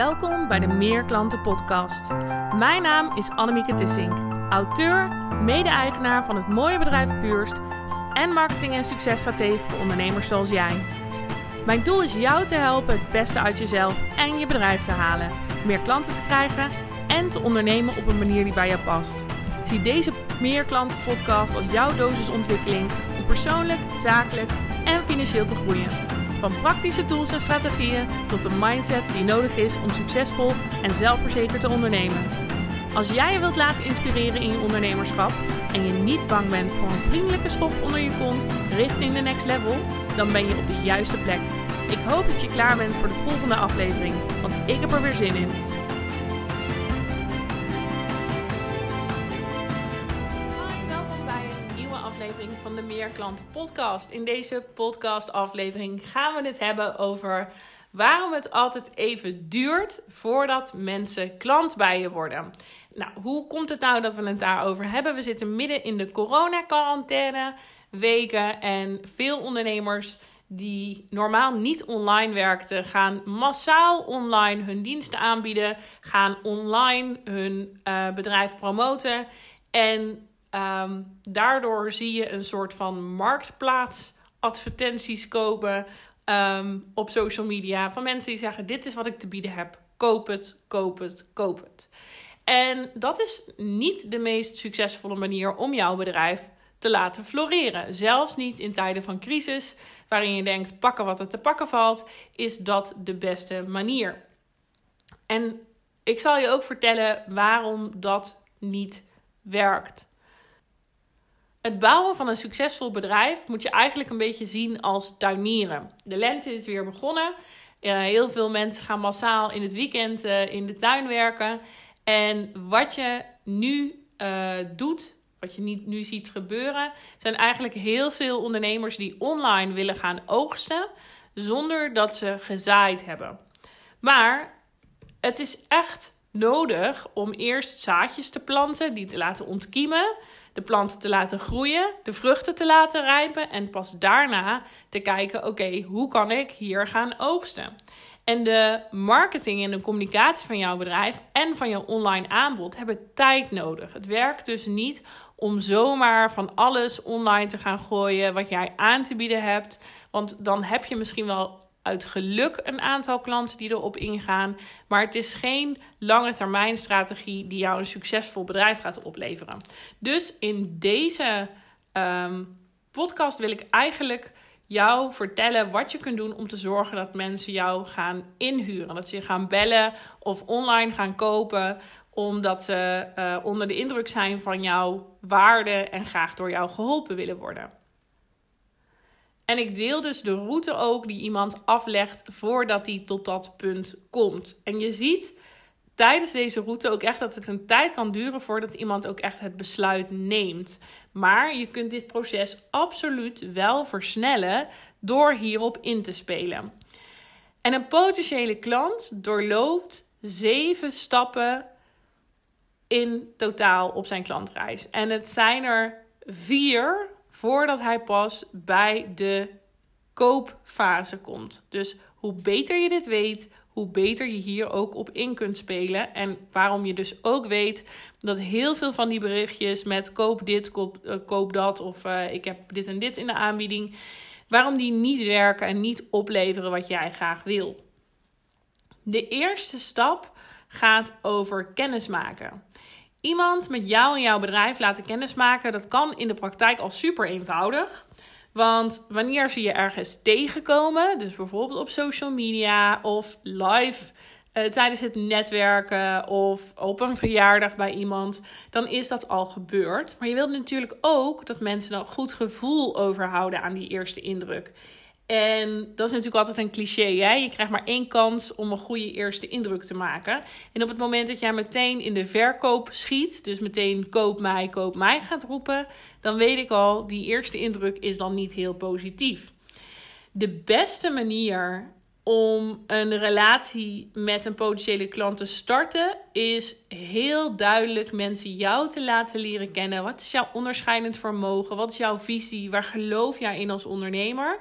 Welkom bij de Meer Klanten Podcast. Mijn naam is Annemieke Tissink, auteur, mede-eigenaar van het mooie bedrijf Puurst en marketing- en successtratege voor ondernemers zoals jij. Mijn doel is jou te helpen het beste uit jezelf en je bedrijf te halen, meer klanten te krijgen en te ondernemen op een manier die bij jou past. Zie deze Meer Klanten Podcast als jouw dosis ontwikkeling om persoonlijk, zakelijk en financieel te groeien. Van praktische tools en strategieën tot de mindset die nodig is om succesvol en zelfverzekerd te ondernemen. Als jij je wilt laten inspireren in je ondernemerschap en je niet bang bent voor een vriendelijke schop onder je kont richting de next level, dan ben je op de juiste plek. Ik hoop dat je klaar bent voor de volgende aflevering, want ik heb er weer zin in. Klanten Podcast. In deze podcast-aflevering gaan we het hebben over waarom het altijd even duurt voordat mensen klant bij je worden. Nou, hoe komt het nou dat we het daarover hebben? We zitten midden in de corona-quarantaine weken en veel ondernemers die normaal niet online werkten, gaan massaal online hun diensten aanbieden, gaan online hun uh, bedrijf promoten en um, daardoor zie je een soort van marktplaats advertenties kopen um, op social media van mensen die zeggen: dit is wat ik te bieden heb, koop het, koop het, koop het. En dat is niet de meest succesvolle manier om jouw bedrijf te laten floreren. Zelfs niet in tijden van crisis, waarin je denkt pakken wat er te pakken valt, is dat de beste manier. En ik zal je ook vertellen waarom dat niet werkt. Het bouwen van een succesvol bedrijf moet je eigenlijk een beetje zien als tuinieren. De lente is weer begonnen. Uh, heel veel mensen gaan massaal in het weekend uh, in de tuin werken. En wat je nu uh, doet, wat je niet, nu ziet gebeuren, zijn eigenlijk heel veel ondernemers die online willen gaan oogsten zonder dat ze gezaaid hebben. Maar het is echt nodig om eerst zaadjes te planten, die te laten ontkiemen, de planten te laten groeien, de vruchten te laten rijpen en pas daarna te kijken: oké, hoe kan ik hier gaan oogsten? En de marketing en de communicatie van jouw bedrijf en van jouw online aanbod hebben tijd nodig. Het werkt dus niet om zomaar van alles online te gaan gooien wat jij aan te bieden hebt. Want dan heb je misschien wel uit geluk een aantal klanten die erop ingaan. Maar het is geen lange termijn strategie die jou een succesvol bedrijf gaat opleveren. Dus in deze um, podcast wil ik eigenlijk jou vertellen wat je kunt doen om te zorgen dat mensen jou gaan inhuren. Dat ze je gaan bellen of online gaan kopen omdat ze uh, onder de indruk zijn van jouw waarde en graag door jou geholpen willen worden. En ik deel dus de route ook die iemand aflegt voordat hij tot dat punt komt. En je ziet tijdens deze route ook echt dat het een tijd kan duren voordat iemand ook echt het besluit neemt. Maar je kunt dit proces absoluut wel versnellen door hierop in te spelen. En een potentiële klant doorloopt zeven stappen in totaal op zijn klantreis. En het zijn er vier voordat hij pas bij de koopfase komt. Dus hoe beter je dit weet, hoe beter je hier ook op in kunt spelen. En waarom je dus ook weet dat heel veel van die berichtjes met koop dit, koop, uh, koop dat of uh, ik heb dit en dit in de aanbieding, waarom die niet werken en niet opleveren wat jij graag wil. De eerste stap gaat over kennismaken. Iemand met jou en jouw bedrijf laten kennismaken, dat kan in de praktijk al super eenvoudig. Want wanneer ze je ergens tegenkomen, dus bijvoorbeeld op social media of live uh, tijdens het netwerken of op een verjaardag bij iemand, dan is dat al gebeurd. Maar je wilt natuurlijk ook dat mensen een goed gevoel overhouden aan die eerste indruk. En dat is natuurlijk altijd een cliché. Hè? Je krijgt maar één kans om een goede eerste indruk te maken. En op het moment dat jij meteen in de verkoop schiet, dus meteen koop mij, koop mij gaat roepen, dan weet ik al, die eerste indruk is dan niet heel positief. De beste manier om een relatie met een potentiële klant te starten, is heel duidelijk mensen jou te laten leren kennen. Wat is jouw onderscheidend vermogen? Wat is jouw visie? Waar geloof jij in als ondernemer?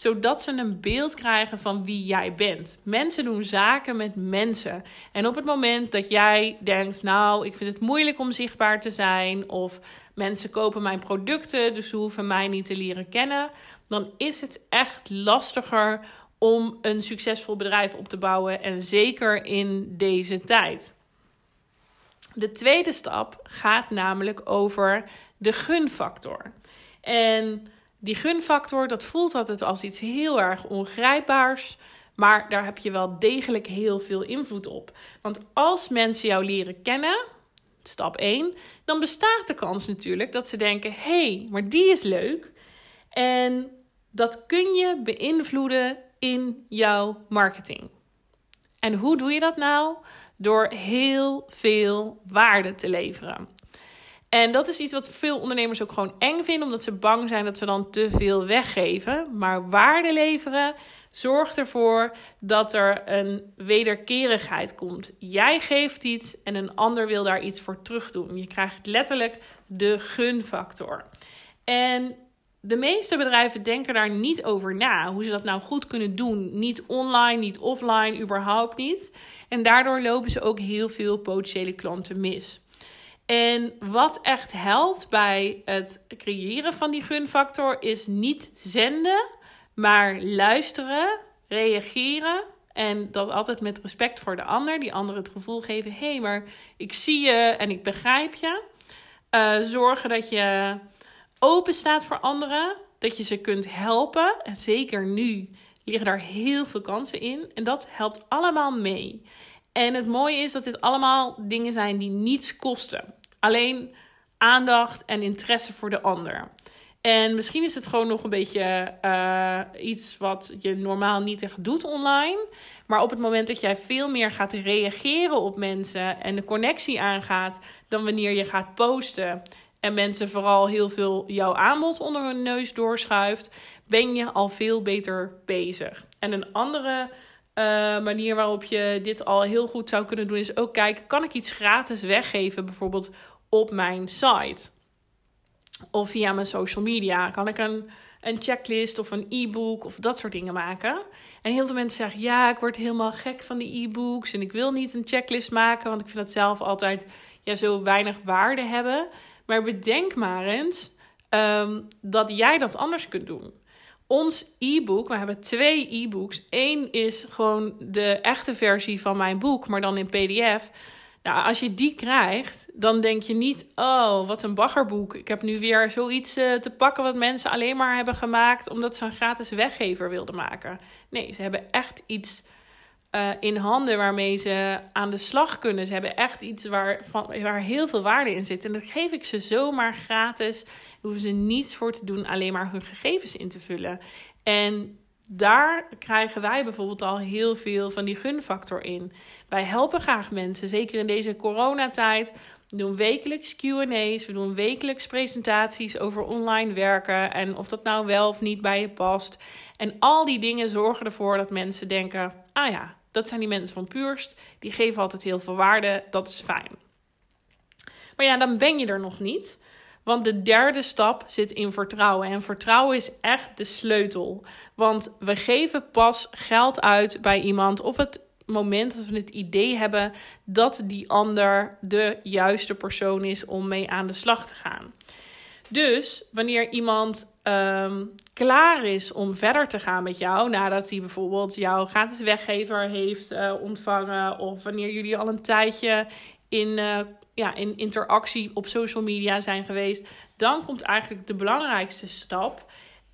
Zodat ze een beeld krijgen van wie jij bent. Mensen doen zaken met mensen. En op het moment dat jij denkt, nou, ik vind het moeilijk om zichtbaar te zijn, of mensen kopen mijn producten, dus ze hoeven mij niet te leren kennen, dan is het echt lastiger om een succesvol bedrijf op te bouwen. En zeker in deze tijd. De tweede stap gaat namelijk over de gunfactor. En die gunfactor, dat voelt altijd als iets heel erg ongrijpbaars. Maar daar heb je wel degelijk heel veel invloed op. Want als mensen jou leren kennen, stap 1, dan bestaat de kans natuurlijk dat ze denken: hey, maar die is leuk. En dat kun je beïnvloeden in jouw marketing. En hoe doe je dat nou? Door heel veel waarde te leveren. En dat is iets wat veel ondernemers ook gewoon eng vinden, omdat ze bang zijn dat ze dan te veel weggeven. Maar waarde leveren zorgt ervoor dat er een wederkerigheid komt. Jij geeft iets en een ander wil daar iets voor terug doen. Je krijgt letterlijk de gunfactor. En de meeste bedrijven denken daar niet over na. Hoe ze dat nou goed kunnen doen. Niet online, niet offline, überhaupt niet. En daardoor lopen ze ook heel veel potentiële klanten mis. En wat echt helpt bij het creëren van die gunfactor is niet zenden, maar luisteren, reageren. En dat altijd met respect voor de ander. Die ander het gevoel geven: hé, hey, maar ik zie je en ik begrijp je. Uh, zorgen dat je open staat voor anderen. Dat je ze kunt helpen. En zeker nu liggen daar heel veel kansen in. En dat helpt allemaal mee. En het mooie is dat dit allemaal dingen zijn die niets kosten. Alleen aandacht en interesse voor de ander. En misschien is het gewoon nog een beetje uh, iets wat je normaal niet echt doet online. Maar op het moment dat jij veel meer gaat reageren op mensen en de connectie aangaat dan wanneer je gaat posten en mensen vooral heel veel jouw aanbod onder hun neus doorschuift, ben je al veel beter bezig. En een andere uh, manier waarop je dit al heel goed zou kunnen doen, is ook kijken: kan ik iets gratis weggeven, bijvoorbeeld op mijn site? Of via mijn social media? Kan ik een, een checklist of een e-book of dat soort dingen maken? En heel veel mensen zeggen: ja, ik word helemaal gek van die e-books en ik wil niet een checklist maken, want ik vind dat zelf altijd ja, zo weinig waarde hebben. Maar bedenk maar eens um, dat jij dat anders kunt doen. Ons e-book, we hebben twee e-books. Eén is gewoon de echte versie van mijn boek, maar dan in PDF. Als je die krijgt, dan denk je niet: oh, wat een baggerboek. Ik heb nu weer zoiets uh, te pakken wat mensen alleen maar hebben gemaakt omdat ze een gratis weggever wilden maken. Nee, ze hebben echt iets uh, in handen waarmee ze aan de slag kunnen. Ze hebben echt iets waar, van, waar heel veel waarde in zit. En dat geef ik ze zomaar gratis. Daar hoeven ze niets voor te doen, alleen maar hun gegevens in te vullen. En daar krijgen wij bijvoorbeeld al heel veel van die gunfactor in. Wij helpen graag mensen, zeker in deze coronatijd. We doen wekelijks QA's, we doen wekelijks presentaties over online werken en of dat nou wel of niet bij je past. En al die dingen zorgen ervoor dat mensen denken: ah ja, dat zijn die mensen van Puurst. Die geven altijd heel veel waarde. Dat is fijn. Maar ja, dan ben je er nog niet. Want de derde stap zit in vertrouwen. En vertrouwen is echt de sleutel. Want we geven pas geld uit bij iemand of het moment dat we het idee hebben dat die ander de juiste persoon is om mee aan de slag te gaan. Dus wanneer iemand ehm, klaar is om verder te gaan met jou, nadat hij bijvoorbeeld jouw gratis weggever heeft uh, ontvangen, of wanneer jullie al een tijdje in, uh, ja, in interactie op social media zijn geweest, dan komt eigenlijk de belangrijkste stap.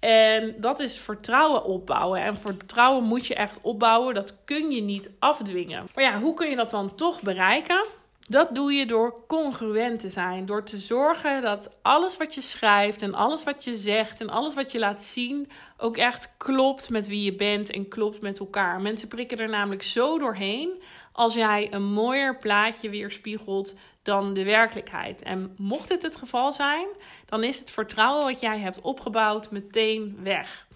En dat is vertrouwen opbouwen. En vertrouwen moet je echt opbouwen. Dat kun je niet afdwingen. Maar ja, hoe kun je dat dan toch bereiken? Dat doe je door congruent te zijn. Door te zorgen dat alles wat je schrijft en alles wat je zegt en alles wat je laat zien ook echt klopt met wie je bent en klopt met elkaar. Mensen prikken er namelijk zo doorheen als jij een mooier plaatje weerspiegelt dan de werkelijkheid. En mocht dit het geval zijn, dan is het vertrouwen wat jij hebt opgebouwd meteen weg.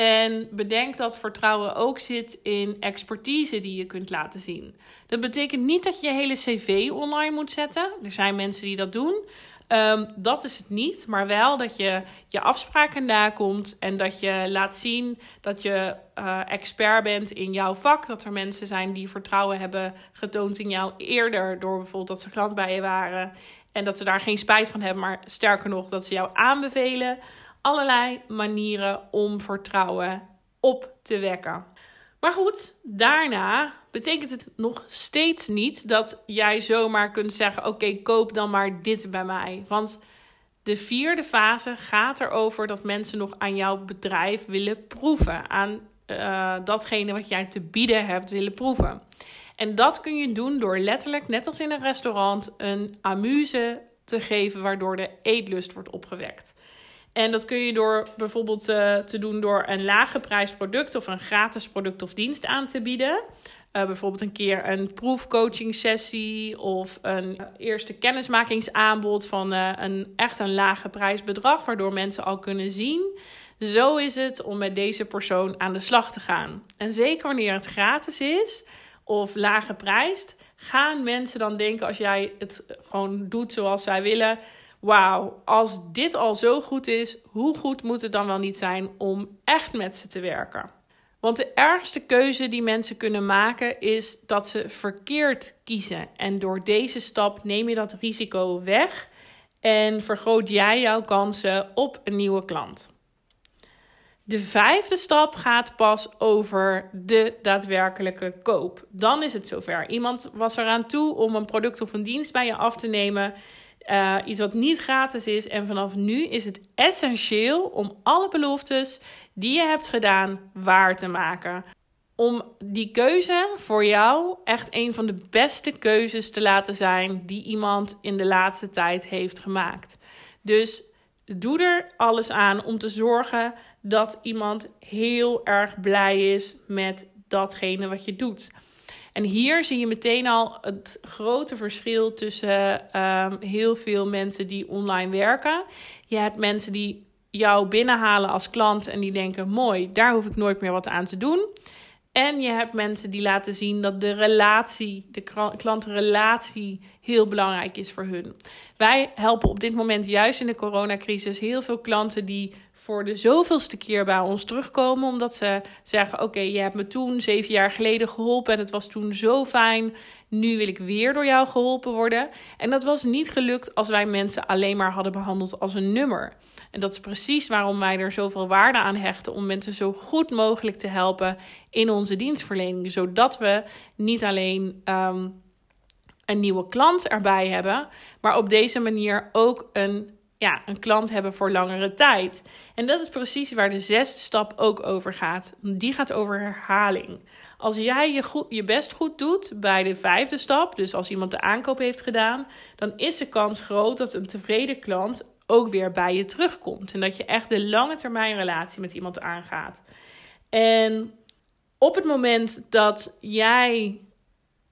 En bedenk dat vertrouwen ook zit in expertise die je kunt laten zien. Dat betekent niet dat je je hele cv online moet zetten. Er zijn mensen die dat doen. Ehm, dat is het niet, maar wel dat je je afspraken nakomt en dat je laat zien dat je uh, expert bent in jouw vak. Dat er mensen zijn die vertrouwen hebben getoond in jou eerder door bijvoorbeeld dat ze klant bij je waren en dat ze daar geen spijt van hebben, maar sterker nog dat ze jou aanbevelen. Allerlei manieren om vertrouwen op te wekken. Maar goed, daarna betekent het nog steeds niet dat jij zomaar kunt zeggen: Oké, koop dan maar dit bij mij. Want de vierde fase gaat erover dat mensen nog aan jouw bedrijf willen proeven. Aan uh, datgene wat jij te bieden hebt willen proeven. En dat kun je doen door letterlijk, net als in een restaurant, een amuse te geven waardoor de eetlust wordt opgewekt. En dat kun je door bijvoorbeeld uh, te doen door een lage prijs product of een gratis product of dienst aan te bieden. Uh, bijvoorbeeld een keer een proefcoaching sessie of een eerste kennismakingsaanbod van uh, een echt een lage prijsbedrag, waardoor mensen al kunnen zien. Zo is het om met deze persoon aan de slag te gaan. En zeker wanneer het gratis is of lage prijs, gaan mensen dan denken als jij het gewoon doet zoals zij willen wauw, als dit al zo goed is, hoe goed moet het dan wel niet zijn om echt met ze te werken? Want de ergste keuze die mensen kunnen maken is dat ze verkeerd kiezen. En door deze stap neem je dat risico weg en vergroot jij jouw kansen op een nieuwe klant. De vijfde stap gaat pas over de daadwerkelijke koop. Dan is het zover. Iemand was eraan toe om een product of een dienst bij je af te nemen. Uh, iets wat niet gratis is. En vanaf nu is het essentieel om alle beloftes die je hebt gedaan waar te maken. Om die keuze voor jou echt een van de beste keuzes te laten zijn die iemand in de laatste tijd heeft gemaakt. Dus doe er alles aan om te zorgen dat iemand heel erg blij is met datgene wat je doet. En hier zie je meteen al het grote verschil tussen ehm, heel veel mensen die online werken. Je hebt mensen die jou binnenhalen als klant en die denken: mooi, daar hoef ik nooit meer wat aan te doen. En je hebt mensen die laten zien dat de relatie, de klantenrelatie, heel belangrijk is voor hun. Wij helpen op dit moment, juist in de coronacrisis, heel veel klanten die voor de zoveelste keer bij ons terugkomen. Omdat ze zeggen: Oké, je hebt me toen zeven jaar geleden geholpen en het was toen zo fijn. Nu wil ik weer door jou geholpen worden. En dat was niet gelukt als wij mensen alleen maar hadden behandeld als een nummer. En dat is precies waarom wij er zoveel waarde aan hechten om mensen zo goed mogelijk te helpen in onze dienstverlening. Zodat we niet alleen. Ehm, een nieuwe klant erbij hebben, maar op deze manier ook een ja, een klant hebben voor langere tijd. En dat is precies waar de zesde stap ook over gaat. Die gaat over herhaling. Als jij je, goed, je best goed doet bij de vijfde stap, dus als iemand de aankoop heeft gedaan, dan is de kans groot dat een tevreden klant ook weer bij je terugkomt. En dat je echt de lange termijn relatie met iemand aangaat. En op het moment dat jij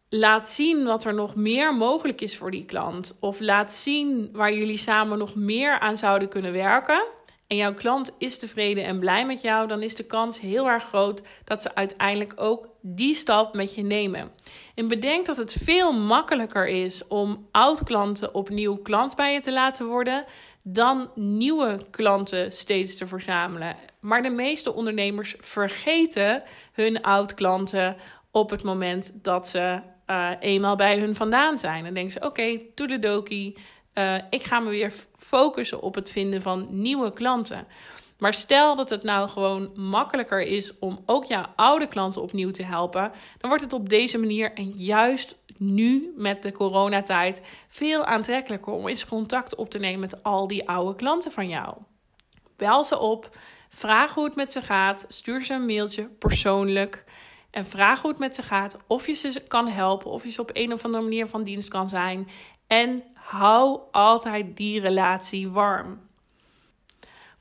laat zien wat er nog meer mogelijk is voor die klant. Of laat zien waar jullie samen nog meer aan zouden kunnen werken. En jouw klant is tevreden en blij met jou, dan is de kans heel erg groot dat ze uiteindelijk ook die stap met je nemen. En bedenk dat het veel makkelijker is om oud-klanten opnieuw klant bij je te laten worden dan nieuwe klanten steeds te verzamelen. Maar de meeste ondernemers vergeten hun oud-klanten op het moment dat ze uh, eenmaal bij hun vandaan zijn. Dan denken ze: oké, okay, toedeledokie, uh, ik ga me weer focussen op het vinden van nieuwe klanten. Maar stel dat het nou gewoon makkelijker is om ook jouw oude klanten opnieuw te helpen, dan wordt het op deze manier en juist nu met de coronatijd veel aantrekkelijker om eens contact op te nemen met al die oude klanten van jou. Bel ze op, vraag hoe het met ze gaat, stuur ze een mailtje persoonlijk. En vraag hoe het met ze gaat. Of je ze kan helpen. Of je ze op een of andere manier van dienst kan zijn. En hou altijd die relatie warm.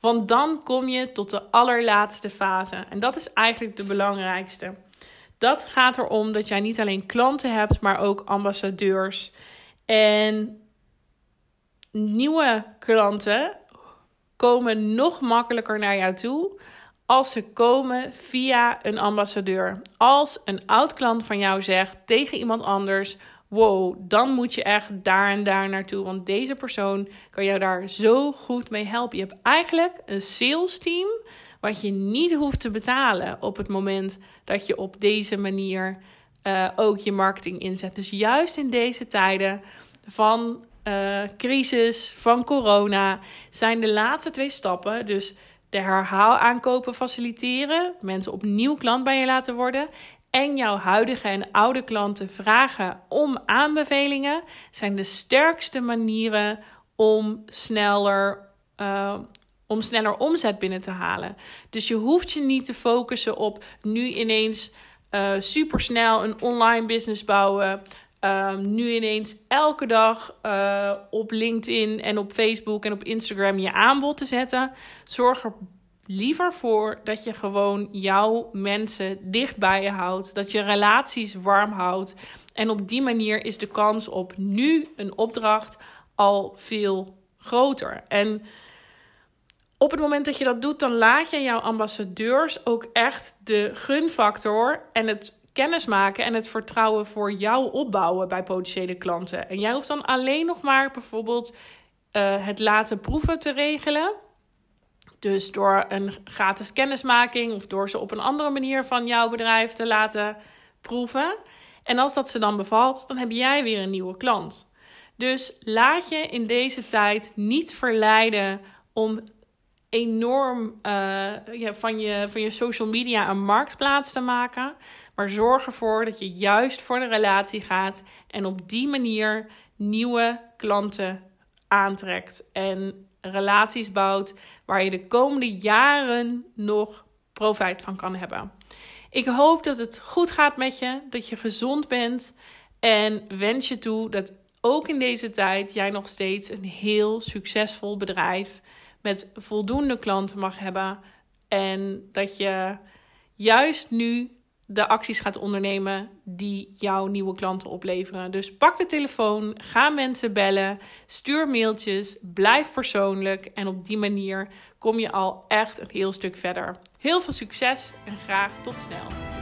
Want dan kom je tot de allerlaatste fase. En dat is eigenlijk de belangrijkste. Dat gaat erom dat jij niet alleen klanten hebt, maar ook ambassadeurs. En nieuwe klanten komen nog makkelijker naar jou toe als ze komen via een ambassadeur. Als een oud klant van jou zegt tegen iemand anders: wow, dan moet je echt daar en daar naartoe. Want deze persoon kan jou daar zo goed mee helpen. Je hebt eigenlijk een sales team wat je niet hoeft te betalen op het moment dat je op deze manier uh, ook je marketing inzet. Dus juist in deze tijden van uh, crisis, van corona, zijn de laatste twee stappen. Dus de herhaal aankopen faciliteren, mensen opnieuw klant bij je laten worden. En jouw huidige en oude klanten vragen om aanbevelingen zijn de sterkste manieren om sneller uh, om sneller omzet binnen te halen. Dus je hoeft je niet te focussen op nu ineens uh, supersnel een online business bouwen. Um, nu ineens elke dag uh, op LinkedIn en op Facebook en op Instagram je aanbod te zetten. Zorg er liever voor dat je gewoon jouw mensen dicht bij je houdt. Dat je relaties warm houdt. En op die manier is de kans op nu een opdracht al veel groter. En op het moment dat je dat doet, dan laat je jouw ambassadeurs ook echt de gunfactor en het kennismaken en het vertrouwen voor jou opbouwen bij potentiële klanten. En jij hoeft dan alleen nog maar bijvoorbeeld uh, het laten proeven te regelen. Dus door een gratis kennismaking of door ze op een andere manier van jouw bedrijf te laten proeven. En als dat ze dan bevalt, dan heb jij weer een nieuwe klant. Dus laat je in deze tijd niet verleiden om enorm uh, ja, van, je, van je social media een marktplaats te maken. Maar zorg ervoor dat je juist voor de relatie gaat en op die manier nieuwe klanten aantrekt en relaties bouwt waar je de komende jaren nog profijt van kan hebben. Ik hoop dat het goed gaat met je, dat je gezond bent en wens je toe dat ook in deze tijd jij nog steeds een heel succesvol bedrijf met voldoende klanten mag hebben. En dat je juist nu de acties gaat ondernemen die jouw nieuwe klanten opleveren. Dus pak de telefoon, ga mensen bellen, stuur mailtjes, blijf persoonlijk en op die manier kom je al echt een heel stuk verder. Heel veel succes en graag tot snel.